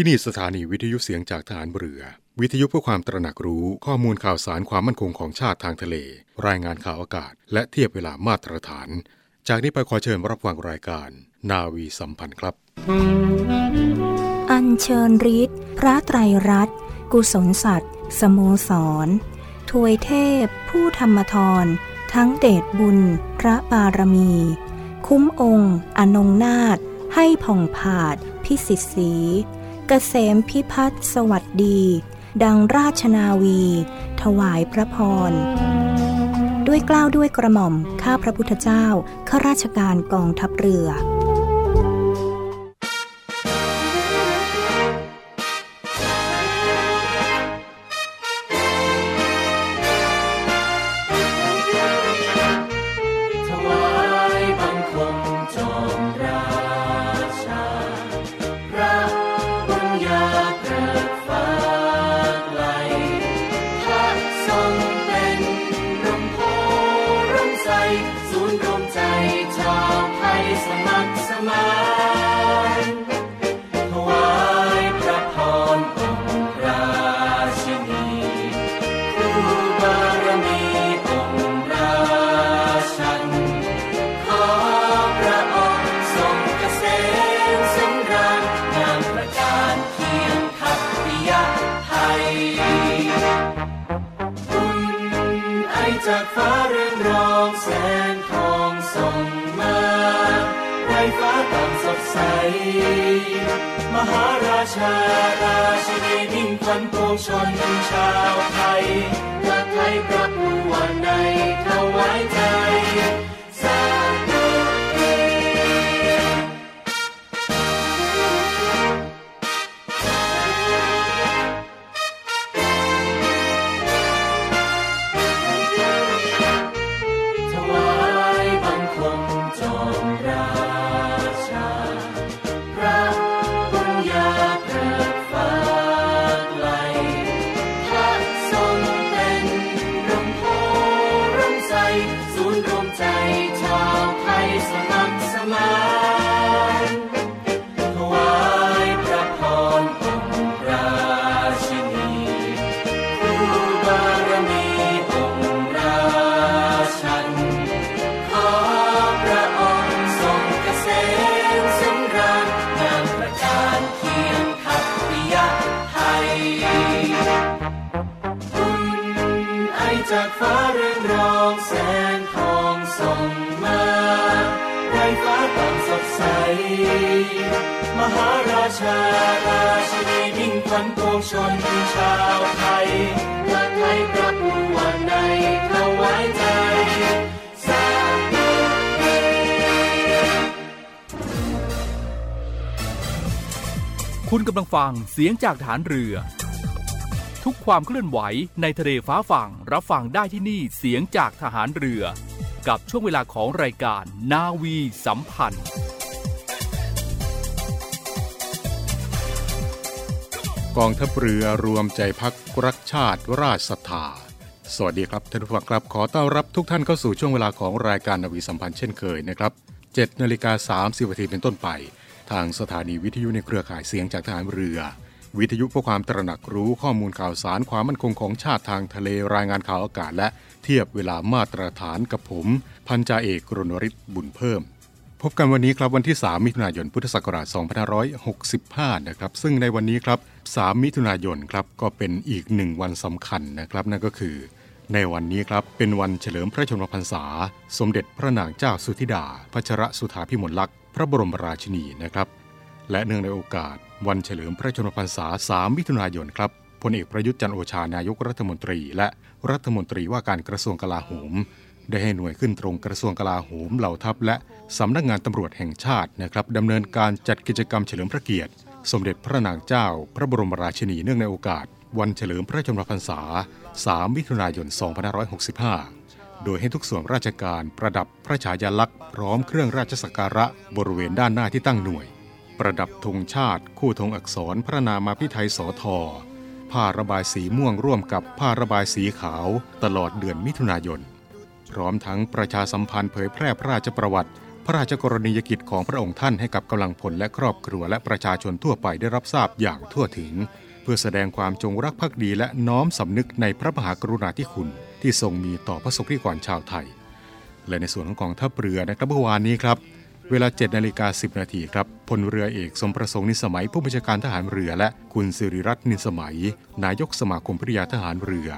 ที่นี่สถานีวิทยุเสียงจากฐานเรือ วิทยุเพื่อความตระหนักรู้ข้อมูลข่าวสารความมั่นคงของชาติทางทะเล รายงานข่าวอากาศ และเทียบเวลามาตรฐาน จากนี้ไปขอเชิญรับฟังรายการ นาวีสัมพันธ์ครับ อัญเชิญฤทธิ์พระไตรรัตน์กุศลสัตว์สโมสรถวยเทพ ผู้ธรรมทร ทั้งเดชบุญ พระบารมี คุ้มองค์ อนงนาถให้ผ่องผาด พิสิทธิ์สี กษมพิพัฒน์สวัสดี ดังราชนาวี ถวายพระพร ด้วยกล้าวด้วยกระหม่อม ข้าพระพุทธเจ้า ข้าราชการกองทัพเรือ งข จากฟ้าเรืองรองแสงทองส่งมาไรฟ้าต่างสดใส มหาราชาราชินีมิ่งขวัญปวงชนชาวไทยเพื่อไทยพระผู้วันในถวายใจคุณกำลังฟังเสียงจากฐานเรือ ทุกความเคลื่อนไหวในทะเลฟ้าฝั่งรับฟังได้ที่นี่เสียงจากทหารเรือ กับช่วงเวลาของรายการนาวีสัมพันธ์ กองทัพเรือรวมใจพักรักชาติราชศรัทธาสวัสดีครับท่านผู้ฟังครับขอต้อนรับทุกท่านเข้าสู่ช่วงเวลาของรายการนาวีสัมพันธ์เช่นเคยนะครับ7นาฬิกา30นาทีเป็นต้นไป ทางสถานีวิทยุในเครือข่ายเสียงจากทหารเรือ วิทยุเพื่อความตระหนักรู้ข้อมูลข่าวสารความมั่นคงของชาติทางทะเลรายงานข่าวอากาศ และเทียบเวลามาตรฐานกับผม พันจ่าเอกรณริศบุญเพิ่ม พบกันวันนี้ครับวันที่ 3 มิถุนายนพุทธศักราช2565 นะครับ ซึ่งในวันนี้ครับ 3 มิถุนายนครับก็เป็นอีกหนึ่งวันสำคัญนะครับ นั่นก็คือ ในวันนี้ครับเป็นวันเฉลิมพระชนมพรรษา สมเด็จพระนางเจ้าสุธิดา พัชรสุธาพิมลลักษณ์พระบรมราชินีนะครับ และเนื่องในโอกาส วันเฉลิมพระชนมพรรษา 3 มิถุนายนครับพลเอกประยุทธ์จันโอชานายกรัฐมนตรี และรัฐมนตรีว่าการกระทรวงกลาโหม ได้ให้หน่วยขึ้นตรงกระทรวงกลาโหมเหล่าทัพ และสำนักงานตำรวจแห่งชาตินะครับดำเนินการจัดกิจกรรมเฉลิมพระเกียรติ สมเด็จพระนางเจ้า พระบรมราชินีเนื่องในโอกาส วันเฉลิมพระชนมพรรษา 3 มิถุนายน 2565 โดยให้ทุกส่วนราชการประดับพระฉายาลักษณ์พร้อมเครื่องราชสักการะบริเวณด้านหน้าที่ตั้งหน่วย ประดับธงชาติ คู่ธงอักษรพระนามาพิไทยสอทอผ้าระบายสีม่วงร่วมกับผ้าระบายสีขาวตลอดเดือนมิถุนายน พร้อมทั้งประชาสัมพันธ์เผยแพร่พระราชประวัติ พระราชกรณียกิจของพระองค์ท่านให้กับกำลังพลและครอบครัวและประชาชนทั่วไปได้รับทราบอย่างทั่วถึง เพื่อแสดงความจงรักภักดีและน้อมสำนึกในพระมหากรุณาธิคุณ ที่ทรงมีต่อพระสงฆ์นิกรชาวไทย และในส่วนของกองทัพเรือนะครับเมื่อวานนี้ครับ เวลา7นาฬิกา10 นาทีครับพลเรือเอกสมประสงค์นิสมัยผู้บัญชาการทหารเรือและคุณสิริรัตน์นิสมัย นายกสมาคมภริยาทหารเรือ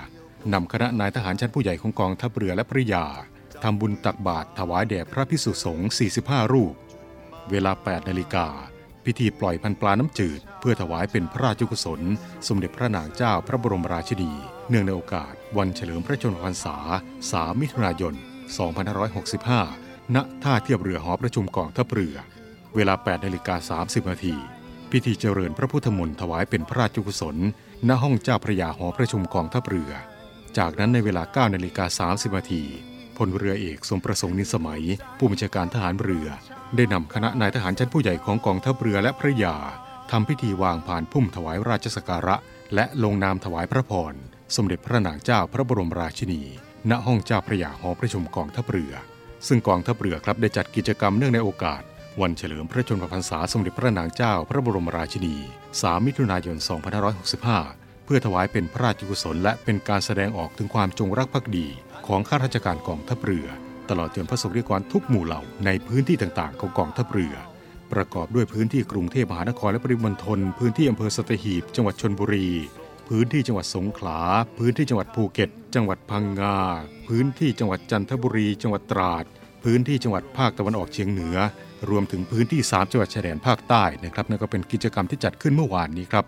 นำคณะนายทหารชั้นผู้ใหญ่ของกองทัพเรือและภริยาทำบุญตักบาตรถวายแด่พระพิสุสงฆ์45 รูป เวลา 8 นาฬิกา พิธีปล่อยพันปลาน้ำจืด เพื่อถวายเป็นพระราชกุศล สมเด็จพระนางเจ้าพระบรมราชินี เนื่องในโอกาส วันเฉลิมพระชนมพรรษา 3 มิถุนายน 2565 ณท่าเทียบเรือหอประชุมกองทัพเรือ เวลา 8นาฬิกา30นาทีพิธีเจริญพระพุทธมนต์ถวายเป็นพระราชกุศล ณห้องเจ้าพระยาหอประชุมกองทัพเรือ จากนั้นในเวลา9นาฬิกา30นาทีพลเรือเอกสมประสงค์นิสมัย ผู้บัญชาการทหารเรือ ได้นำคณะนายทหารชั้นผู้ใหญ่ของกองทัพเรือและพระยาทำพิธีวางผ่านพุ่มถวายราชสักการะ และลงนามถวายพระพรสมเด็จพระนางเจ้าพระบรมราชินี ณห้องเจ้าพระยาหอประชุมกองทัพเรือ ซึ่งกองทัพเรือครับได้จัดกิจกรรมเนื่องในโอกาส วันเฉลิมพระชนมพรรษาสมเด็จพระนางเจ้าพระบรมราชินี 3 มิถุนายน 2565 เพื่อถวายเป็นพระราชกุศล และเป็นการแสดงออกถึงความจงรักภักดี ของข้าราชการกองทัพเรือ ตลอดจนพระสงฆ์นิกรทุกหมู่เหล่าในพื้นที่ต่างๆ ของกองทัพเรือ ประกอบด้วยพื้นที่กรุงเทพมหานครและปริมณฑลพื้นที่อำเภอสตหีบ จังหวัดชนบุรี พื้นที่จังหวัดสงขลา พื้นที่จังหวัดภูเก็ต จังหวัดพังงา พื้นที่จังหวัดจันทบุรี จังหวัดตราด พื้นที่จังหวัดภาคตะวันออกเฉียงเหนือ รวมถึงพื้นที่ 3 จังหวัดชายแดนภาคใต้นะครับนั่นก็เป็นกิจกรรมที่จัดขึ้นเมื่อวานนี้ครับ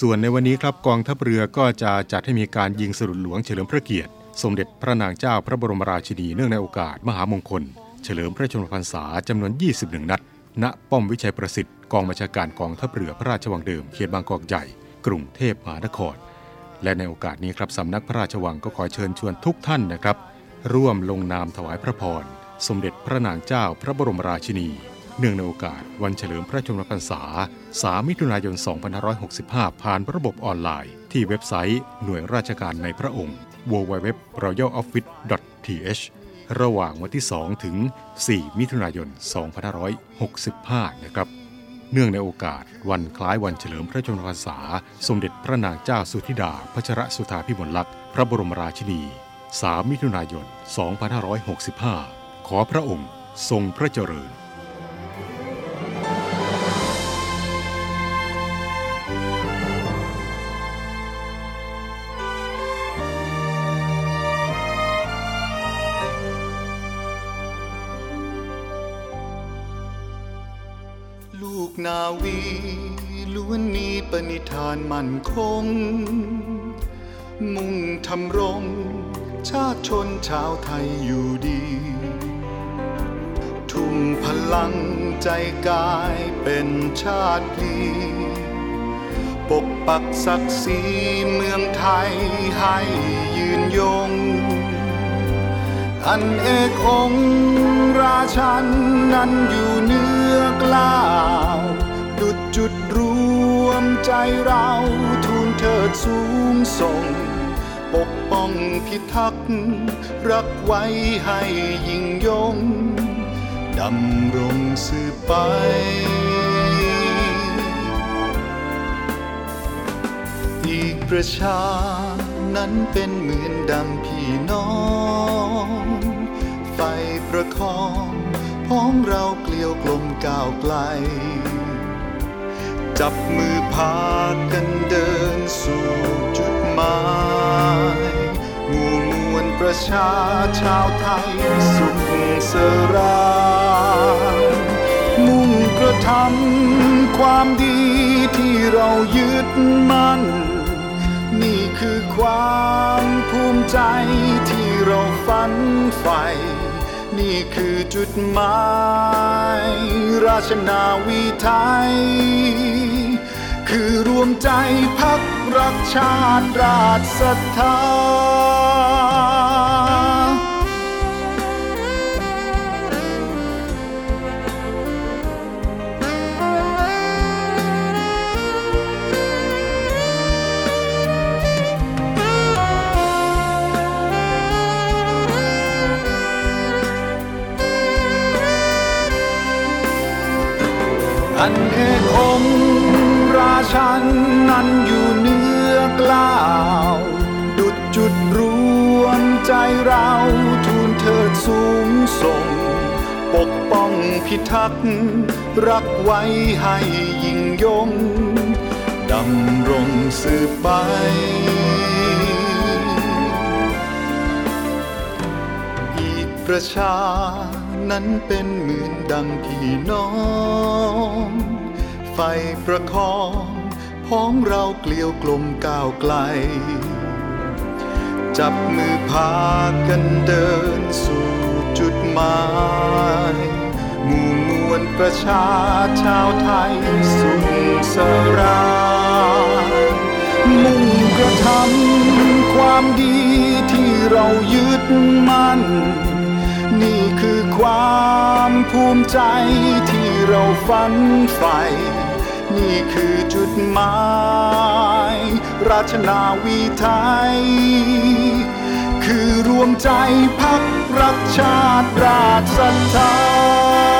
ส่วนในวันนี้ครับกองทัพเรือก็จะจัดให้มีการยิงสลุดหลวงเฉลิมพระเกียรติ สมเด็จพระนางเจ้าพระบรมราชินีเนื่องในโอกาสมหามงคล เฉลิมพระชนมพรรษาจำนวน 21 นัด ณ ป้อมวิชัยประสิทธิ์กองบัญชาการกองทัพเรือพระราชวังเดิมเขตบางกอกใหญ่ กรุงเทพมหานคร และในโอกาสนี้ครับสำนักพระราชวังก็ขอเชิญชวนทุกท่านนะครับ ร่วมลงนามถวายพระพร สมเด็จพระนางเจ้าพระบรมราชินี เนื่องในโอกาสวันเฉลิมพระชนมพรรษา 3 มิถุนายน 2565 ผ่านระบบออนไลน์ ที่เว็บไซต์หน่วยราชการในพระองค์ www.royaloffice.th ระหว่างวันที่ 2 ถึง 4 มิถุนายน 2565 นะครับ เนื่องในโอกาสวันคล้ายวันเฉลิมพระชนมพรรษา สมเด็จพระนางเจ้าสุธิดาพัชรสุธาพิมลลักษณ์พระบรมราชินี 3 มิถุนายน 2565 ขอพระองค์ทรงพระเจริญ นาวีล้วนมีปณิธานมั่นคง มุ่งทำรง ชาติชนชาวไทยอยู่ดี ทุ่มพลังใจกายเป็นชาติพีปกปักศักดิ์ศรีเมืองไทยให้ยืนยง อันเอกองราชันนั้นอยู่เนือ เราทูลเถิดสูงส่ง ปกป้องพิทักษ์รักไว้ให้ยิ่งยง ดำรงสืบไปอีกประชานั้นเป็นเหมือนดังพี่น้อง ไฟประคองพ้องเราเกลียวกลมก้าวไกล จับมือพากันเดินสู่จุดหมายหมู่มวลประชาชาวไทยสุขสรายมุ่งกระทำความดีที่เรายึดมั่น นี่คือความภูมิใจที่เราฝันใฝ่ นี่คือจุดหมาย ราชนาวีไทย คือรวมใจพักรักชาติราชศรัทธา องค์ราชันนั้นอยู่เนื้อกล้าว ดุดจุดรวมใจเราทูลเถิดสูงส่ง ปกป้องพิทักษ์รักไว้ให้ยิ่งยง ดำรงสืบไปอีกประชา นั้นเป็นเหมือนดังพี่น้อง ไฟประคองพ้องเราเกลียวกลมก้าวไกล จับมือพากันเดินสู่จุดหมายหมู่มวลประชาชาวไทยสุขสรายมุ่งกระทำความดีที่เรายึดมั่น นี่คือความภูมิใจที่เราฝันใฝ่นี่คือจุดหมาย ราชนาวีไทย คือรวมใจพักรักชาติราชศรัทธา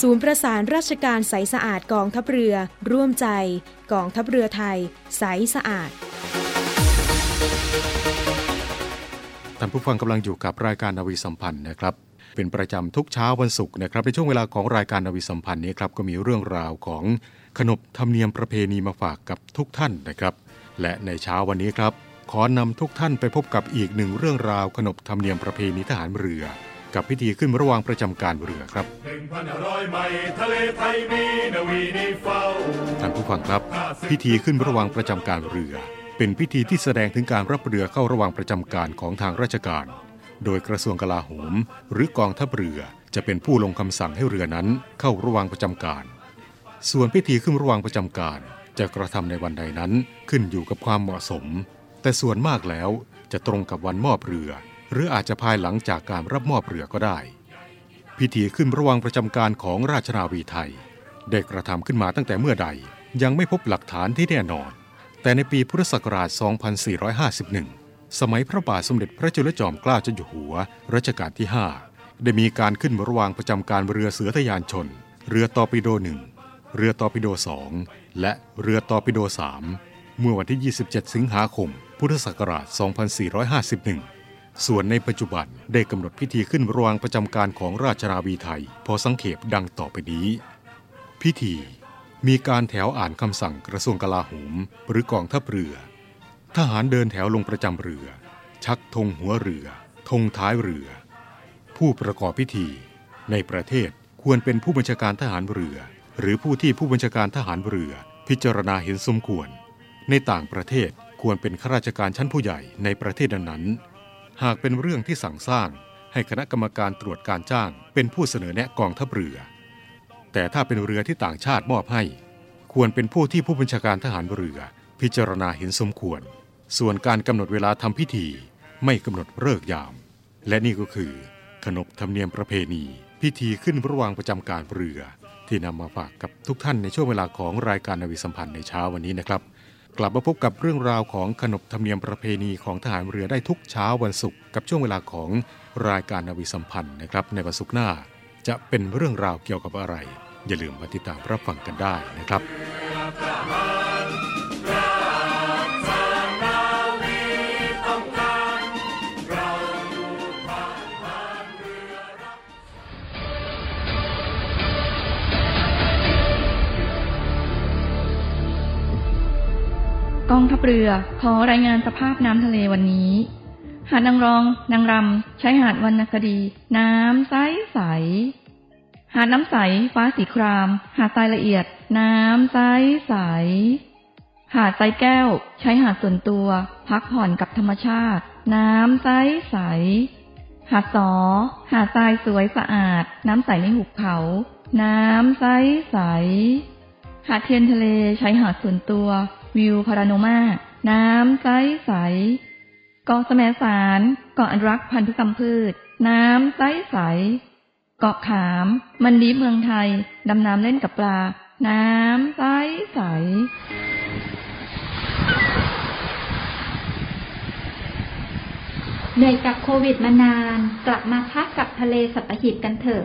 ศูนย์ประสานราชการใสสะอาดกองทัพเรือ ร่วมใจกองทัพเรือไทย ใสสะอาดท่านผู้ฟังกำลังอยู่กับรายการนาวีสัมพันธ์นะครับเป็นประจำทุกเช้าวันศุกร์นะครับในช่วงเวลาของรายการนาวีสัมพันธ์นี้ครับก็มีเรื่องราวของขนบธรรมเนียมประเพณีมาฝากกับทุกท่านนะครับ และในเช้าวันนี้ครับ ขอนำทุกท่านไปพบกับอีกหนึ่งเรื่องราวขนบธรรมเนียมประเพณีทหารเรือ กับพิธีขึ้นระหว่างประจำการเรือครับหนึ่งพันห้าร้อยไมล์ทะเลไทยมีนาวีนิเฝ้าท่านผู้ฟังครับ พิธีขึ้นระหว่างประจำการเรือ เป็นพิธีที่แสดงถึงการรับเรือเข้าระหว่างประจำการของทางราชการ โดยกระทรวงกลาโหม หรือกองทัพเรือจะเป็นผู้ลงคำสั่งให้เรือนั้นเข้าระหว่างประจำการ ส่วนพิธีขึ้นระหว่างประจำการ จะกระทำในวันใดนั้นขึ้นอยู่กับความเหมาะสม แต่ส่วนมากแล้วจะตรงกับวันมอบเรือ หรืออาจจะภายหลังจากการรับมอบเรือก็ได้ พิธีขึ้นระวังประจำการของราชนาวีไทย ได้กระทำขึ้นมาตั้งแต่เมื่อใดยังไม่พบหลักฐานที่แน่นอน แต่ในปีพุทธศักราช 2451 สมัยพระบาทสมเด็จพระจุลจอมเกล้าเจ้าอยู่หัวรัชกาลที่ 5 ได้มีการขึ้นระวังประจำการเรือเสือทยานชน เรือตอปิโดหนึ่งเรือตอปิโดสองและเรือตอปิโดสามเมื่อวันที่ 27 สิงหาคม พุทธศักราช 2451 ส่วนในปัจจุบันได้กำหนดพิธีขึ้นรวังประจำการของราชนาวีไทย พอสังเขปดังต่อไปนี้ พิธีมีการแถวอ่านคำสั่งกระทรวงกลาโหม หรือกองทัพเรือ ทหารเดินแถวลงประจำเรือ ชักธงหัวเรือธงท้ายเรือ ผู้ประกอบพิธี ในประเทศควรเป็นผู้บัญชาการทหารเรือ หรือผู้ที่ผู้บัญชาการทหารเรือ พิจารณาเห็นสมควร ในต่างประเทศควรเป็นข้าราชการชั้นผู้ใหญ่ในประเทศนั้นๆ หากเป็นเรื่องที่สั่งสร้างให้คณะกรรมการตรวจการจ้าง เป็นผู้เสนอแนะกองทัพเรือ แต่ถ้าเป็นเรือที่ต่างชาติมอบให้ ควรเป็นผู้ที่ผู้บัญชาการทหารเรือ พิจารณาเห็นสมควร ส่วนการกำหนดเวลาทำพิธีไม่กำหนดเลิกยาม และนี่ก็คือ ขนบธรรมเนียมประเพณี พิธีขึ้นระหว่างประจำการเรือ ที่นำมาฝากกับทุกท่านในช่วงเวลาของรายการนาวิสัมพันธ์ในเช้าวันนี้นะครับ กลับมาพบกับเรื่องราวของขนบธรรมเนียมประเพณีของทหารเรือได้ทุกเช้าวันศุกร์กับช่วงเวลาของรายการนาวีสัมพันธ์นะครับ ในวันศุกร์หน้า จะเป็นเรื่องราวเกี่ยวกับอะไร อย่าลืมมาติดตามรับฟังกันได้นะครับ องทัพเรือ ขอรายงานสภาพน้ำทะเลวันนี้ หาดนางรอง นางรำใช้หาดวรรณคดี น้ำใสใส หาดน้ำใส ฟ้าสีคราม หาดทรายละเอียด น้ำใสใส หาดทรายแก้ว ใช้หาดส่วนตัว พักผ่อนกับธรรมชาติ น้ำใสใส หาดสอ หาดทรายสวยสะอาด น้ำใสในหุบเขา น้ำใสใส หาดเทียนทะเล ใช้หาดส่วนตัว วิวพาราโนมา น้ำใสใสเกาะแสมสารเกาะอนุรักษ์พันธุกรรมพืช น้ำใสใสเกาะขาม มันดีเมืองไทย ดำน้ำเล่นกับปลา น้ำใสใสเหนื่อยกับโควิดมานาน กลับมาพักกับทะเลสัตหีบกันเถอะ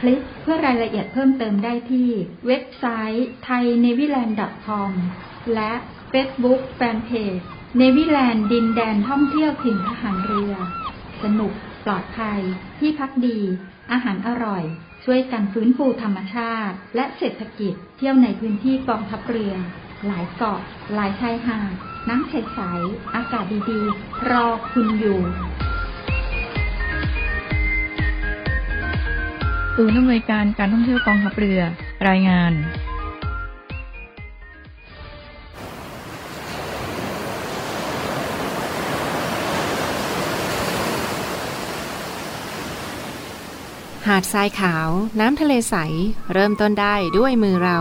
คลิกเพื่อรายละเอียดเพิ่มเติมได้ที่ เว็บไซต์ thainewiland.com และ Facebook Fanpage เนวิแลนด์ดินแดนท่องเที่ยวถิ่นทหารเรือ สนุก ปลอดภัย ที่พักดี อาหารอร่อย ช่วยกันฟื้นฟูธรรมชาติ และเศรษฐกิจ เที่ยวในพื้นที่กองทัพเรือ หลายเกาะ หลายชายหาด น้ำใสๆ อากาศดีๆ รอคุณอยู่ ศูนย์อำนวยการการท่องเที่ยวกองทัพเรือ รายงาน หาดทรายขาว น้ำทะเลใส เริ่มต้นได้ด้วยมือเรา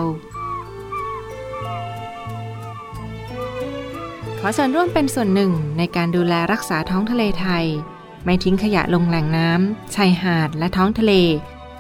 ขอเชิญร่วมเป็นส่วนหนึ่งในการดูแลรักษาท้องทะเลไทยไม่ทิ้งขยะลงแหล่งน้ำ ชายหาดและท้องทะเล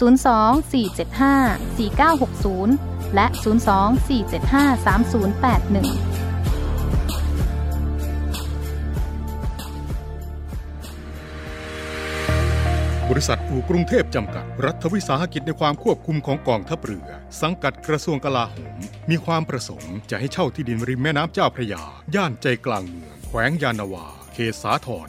024754960 และ 024753081บริษัทอู่กรุงเทพจำกัด รัฐวิสาหกิจในความควบคุมของกองทัพเรือ สังกัดกระทรวงกลาโหม มีความประสงค์จะให้เช่าที่ดินริมแม่น้ำเจ้าพระยา ย่านใจกลางเมือง แขวงยานาวา เขตสาทร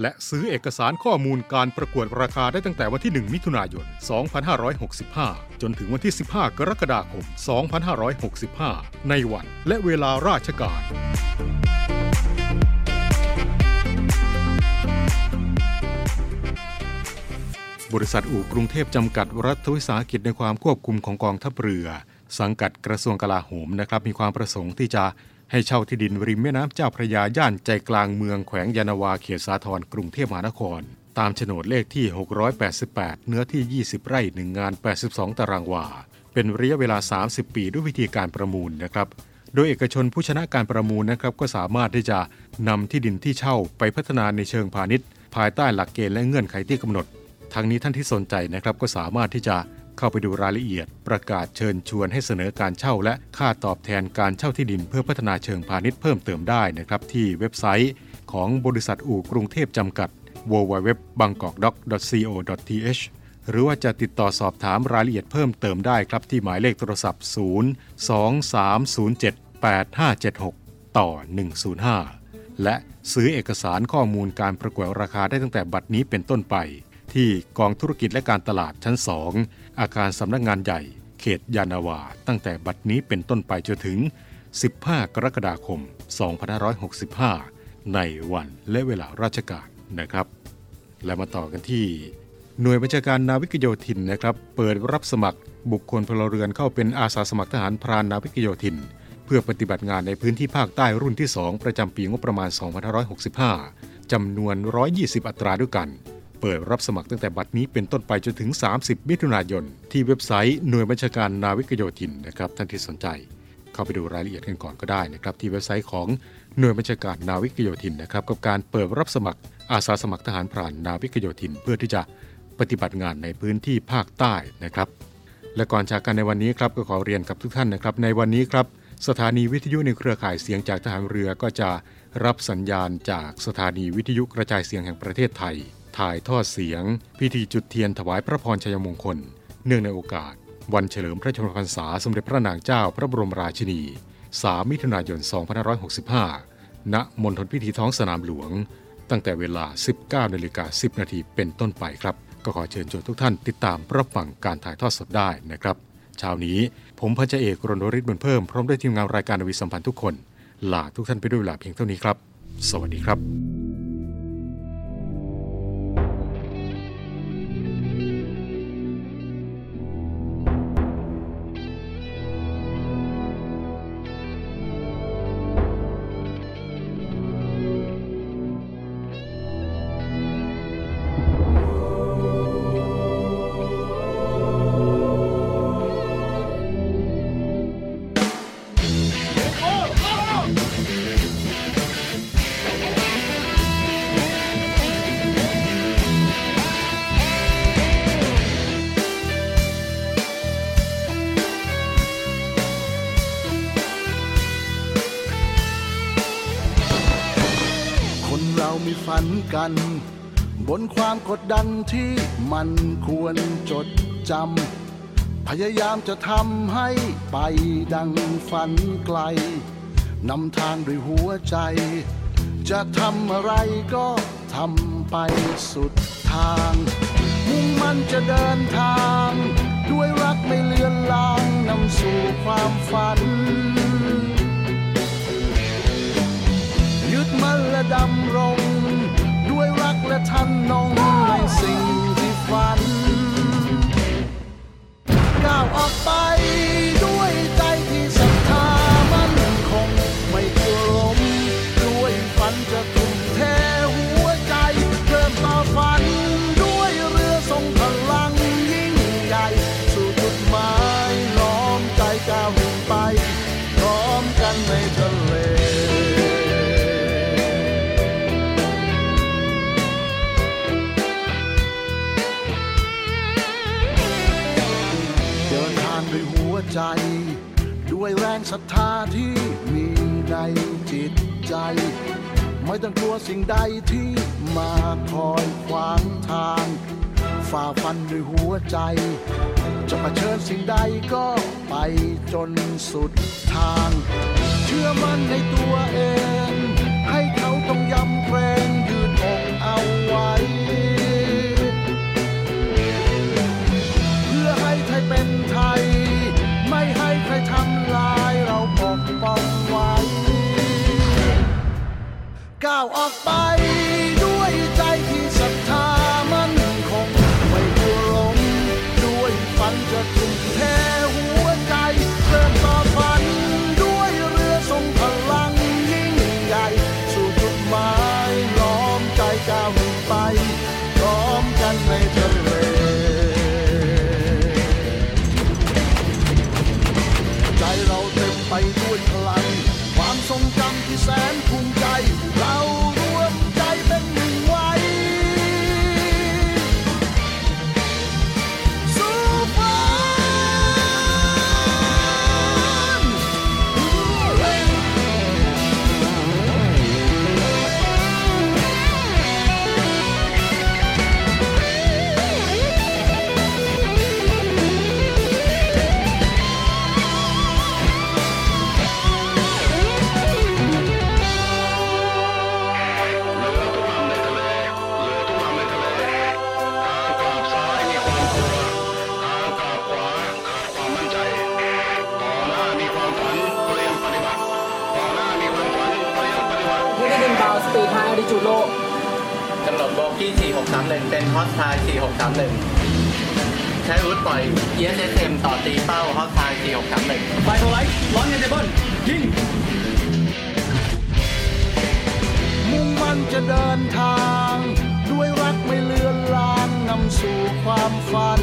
และซื้อเอกสารข้อมูลการประกวดราคาได้ตั้งแต่วันที่ 1 มิถุนายน 2565 จนถึงวันที่ 15 กรกฎาคม 2565 ในวันและเวลาราชการบริษัทอู่กรุงเทพจำกัดรัฐวิสาหกิจในความควบคุมของกองทัพเรือ สังกัดกระทรวงกลาโหมนะครับ มีความประสงค์ที่จะ ให้เช่าที่ดินริมแม่น้ำเจ้าพระยาย่านใจกลางเมืองแขวงยานาวาเขตสาทรกรุงเทพมหานคร ตามโฉนดเลขที่ 688 เนื้อที่ 20 ไร่1งาน 82 ตารางวา เป็นระยะเวลา 30 ปีด้วยวิธีการประมูลนะครับ โดยเอกชนผู้ชนะการประมูลนะครับก็สามารถที่จะนำที่ดินที่เช่าไปพัฒนาในเชิงพาณิชย์ ภายใต้หลักเกณฑ์และเงื่อนไขที่กำหนด ทั้งนี้ท่านที่สนใจนะครับก็สามารถที่จะ เข้าไปดูรายละเอียด ประกาศเชิญชวนให้เสนอการเช่า และค่าตอบแทนการเช่าที่ดินเพื่อพัฒนาเชิงพาณิชย์เพิ่มเติมได้นะครับที่เว็บไซต์ของบริษัทอู่กรุงเทพจำกัด www.bangkokdoc.co.th หรือว่าจะติดต่อสอบถามรายละเอียดเพิ่มเติมได้ครับที่หมายเลขโทรศัพท์ 023078576 ต่อ 105 และซื้อเอกสารข้อมูลการประกวดราคาได้ตั้งแต่บัดนี้เป็นต้นไป ที่กองธุรกิจและการตลาดชั้น 2 อาคารสำนักงานใหญ่ เขตยานาวา ตั้งแต่บัดนี้เป็นต้นไปจนถึง 15 กรกฎาคม 2565 ในวันและเวลาราชการนะครับ และมาต่อกันที่ หน่วยบัญชาการนาวิกโยธินนะครับ เปิดรับสมัครบุคคลพลเรือนเข้าเป็นอาสาสมัครทหารพรานนาวิกโยธิน เพื่อปฏิบัติงานในพื้นที่ภาคใต้รุ่นที่ 2 ประจำปีงบประมาณ 2565จำนวน 120 อัตราด้วยกัน เปิดรับสมัครตั้งแต่บัดนี้เป็นต้นไปจนถึง 30 มิถุนายน ที่เว็บไซต์หน่วยบัญชาการนาวิกโยธินนะครับท่านที่สนใจ เข้าไปดูรายละเอียดกันก่อนก็ได้นะครับที่เว็บไซต์ของหน่วยบัญชาการนาวิกโยธินนะครับกับการเปิดรับสมัครอาสาสมัครทหารพรานนาวิกโยธิน เพื่อที่จะปฏิบัติงานในพื้นที่ภาคใต้นะครับ และก่อนจากกันในวันนี้ครับก็ขอเรียนกับทุกท่านนะครับ ในวันนี้ครับสถานีวิทยุในเครือข่ายเสียงจากทหารเรือก็จะรับสัญญาณจากสถานีวิทยุกระจายเสียงแห่งประเทศไทย ถ่ายทอดเสียง พิธีจุดเทียนถวายพระพรชัยมงคล เนื่องในโอกาส วันเฉลิมพระชนมพรรษาสมเด็จพระนางเจ้าพระบรมราชินี 3 มิถุนายน 2565 ณ มณฑลพิธีท้องสนามหลวง ตั้งแต่เวลา 19นาฬิกา10 นาทีเป็นต้นไปครับ ก็ขอเชิญชวนทุกท่านติดตามรับฟังการถ่ายทอดสดได้นะครับเช้านี้ผมพันจเอกรณริศบุญเพิ่มพร้อมด้วยทีมงานรายการนวีสัมพันธ์ทุกคนลาทุกท่านไปด้วยเวลาเพียงเท่านี้ครับ สวัสดีครับ กัน บนความกดดันที่มันควรจดจำ พยายามจะทำให้ไปดังฝันไกล นำทางด้วยหัวใจ จะทำอะไรก็ทำไปสุดทาง มุ่งมันจะเดินทาง ด้วยรักไม่เลือนลางนำสู่ความฝันยึดมันและดำรง และท่านนงในสิ่งที่ฝันก้าวออกไป ใจ ด้วยแรงศรัทธาที่มีในจิตใจ ไม่ต้องกลัวสิ่งใดที่มาคอยขวางทาง ฝ่าฟันด้วยหัวใจ จะมาเชิญสิ่งใดก็ไปจนสุดทาง เชื่อมั่นในตัวเอง ก้าวออกไป กี้4631 เป็นฮอตไทย4631 ใช้รูทปล่อย ESSM ต่อตีเป้าฮอตไทย4631ไฟโทไลท์ร้อนเงินเดบอนยิง มุ่งมั่นจะเดินทาง ด้วยรักไม่เลือนลางนำสู่ความฝัน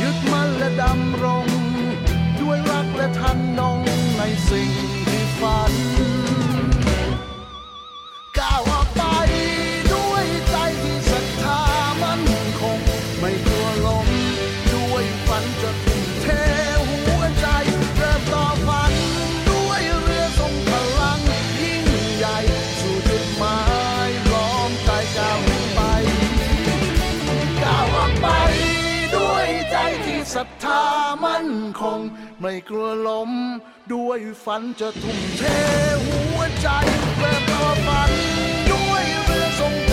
ยึดมั่นและดำรง ด้วยรักและทันนงในสิ่งที่ฝัน คง ไม่กลัวล้ม ด้วยฝันจะทุ่มเทหัวใจเริ่มต่อฝัน ด้วยเรือทรงพลังยิ่ง